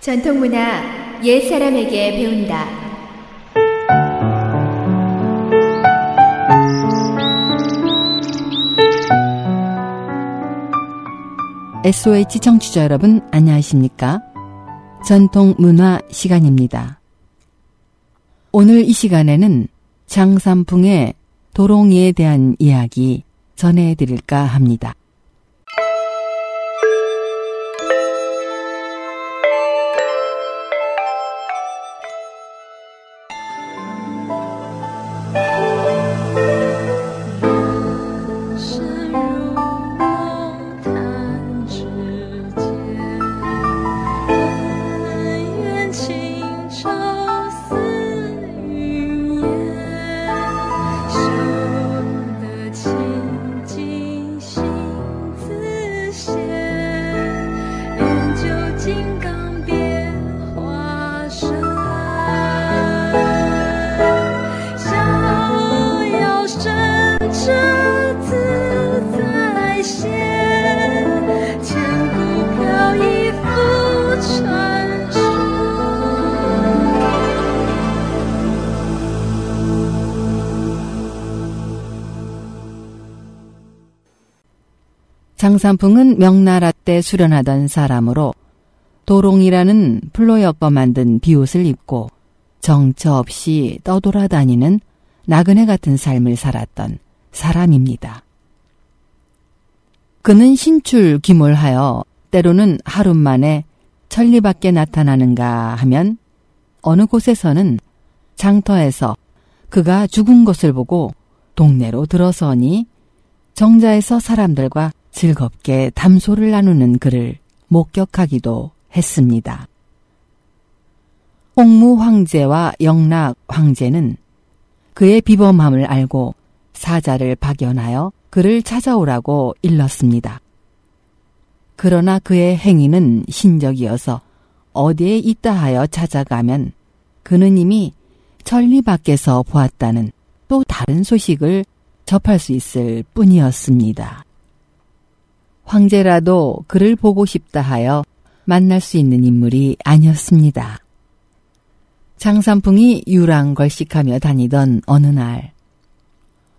전통문화 옛 사람에게 배운다. SOH 청취자 여러분 안녕하십니까? 전통문화 시간입니다. 오늘 이 시간에는 장삼풍의 도롱이에 대한 이야기 전해드릴까 합니다. 장삼풍은 명나라 때 수련하던 사람으로 도롱이라는 풀로 엮어 만든 비옷을 입고 정처 없이 떠돌아다니는 나그네 같은 삶을 살았던 사람입니다. 그는 신출 귀몰하여 때로는 하루 만에 천리 밖에 나타나는가 하면 어느 곳에서는 장터에서 그가 죽은 것을 보고 동네로 들어서니 정자에서 사람들과 즐겁게 담소를 나누는 그를 목격하기도 했습니다. 홍무 황제와 영락 황제는 그의 비범함을 알고 사자를 박연하여 그를 찾아오라고 일렀습니다. 그러나 그의 행위는 신적이어서 어디에 있다 하여 찾아가면 그는 이미 천리 밖에서 보았다는 또 다른 소식을 접할 수 있을 뿐이었습니다. 황제라도 그를 보고 싶다 하여 만날 수 있는 인물이 아니었습니다. 장삼풍이 유랑걸식하며 다니던 어느 날,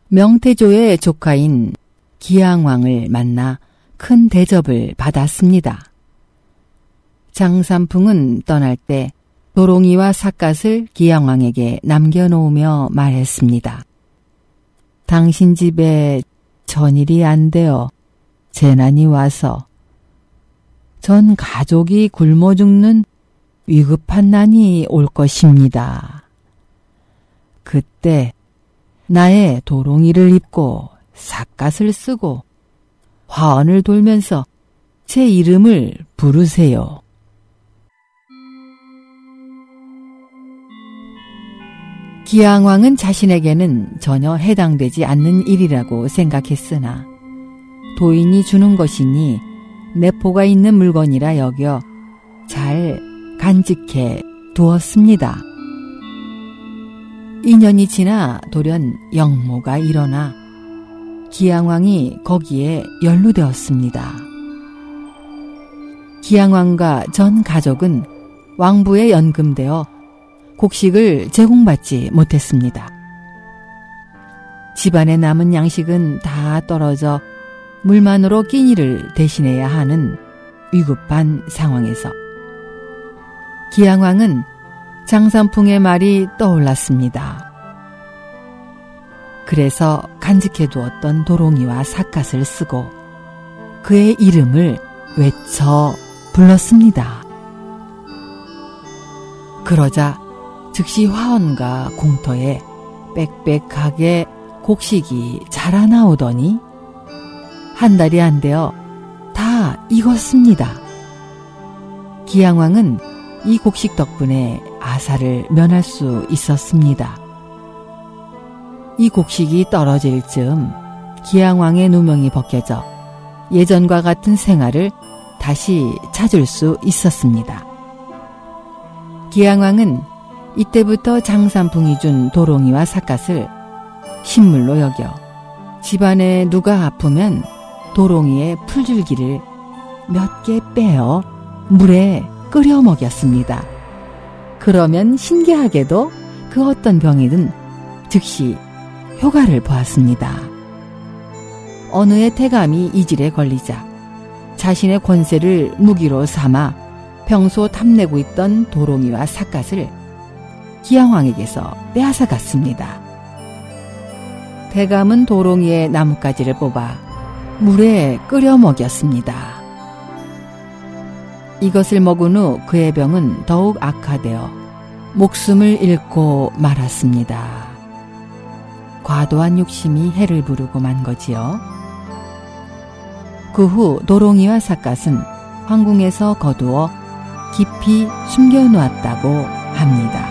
명태조의 조카인 기양왕을 만나 큰 대접을 받았습니다. 장삼풍은 떠날 때 도롱이와 삿갓을 기양왕에게 남겨놓으며 말했습니다. 당신 집에 전일이 안 되어 재난이 와서 전 가족이 굶어 죽는 위급한 난이 올 것입니다. 그때 나의 도롱이를 입고 삿갓을 쓰고 화원을 돌면서 제 이름을 부르세요. 기양왕은 자신에게는 전혀 해당되지 않는 일이라고 생각했으나 도인이 주는 것이니 내포가 있는 물건이라 여겨 잘 간직해 두었습니다. 2년이 지나 돌연 영모가 일어나 기양왕이 거기에 연루되었습니다. 기양왕과 전 가족은 왕부에 연금되어 곡식을 제공받지 못했습니다. 집안에 남은 양식은 다 떨어져 물만으로 끼니를 대신해야 하는 위급한 상황에서 기양왕은 장산풍의 말이 떠올랐습니다. 그래서 간직해 두었던 도롱이와 삿갓을 쓰고 그의 이름을 외쳐 불렀습니다. 그러자 즉시 화원과 공터에 빽빽하게 곡식이 자라나오더니 한 달이 안 되어 다 익었습니다. 기양왕은 이 곡식 덕분에 아사를 면할 수 있었습니다. 이 곡식이 떨어질 즈음 기양왕의 누명이 벗겨져 예전과 같은 생활을 다시 찾을 수 있었습니다. 기양왕은 이때부터 장산풍이 준 도롱이와 삿갓을 신물로 여겨 집안에 누가 아프면 도롱이의 풀줄기를 몇 개 빼어 물에 끓여 먹였습니다. 그러면 신기하게도 그 어떤 병이든 즉시 효과를 보았습니다. 어느 의 태감이 이질에 걸리자 자신의 권세를 무기로 삼아 평소 탐내고 있던 도롱이와 삿갓을 기양왕에게서 빼앗아 갔습니다. 대감은 도롱이의 나뭇가지를 뽑아 물에 끓여 먹였습니다. 이것을 먹은 후 그의 병은 더욱 악화되어 목숨을 잃고 말았습니다. 과도한 욕심이 해를 부르고 만 거지요. 그 후 도롱이와 삿갓은 황궁에서 거두어 깊이 숨겨놓았다고 합니다.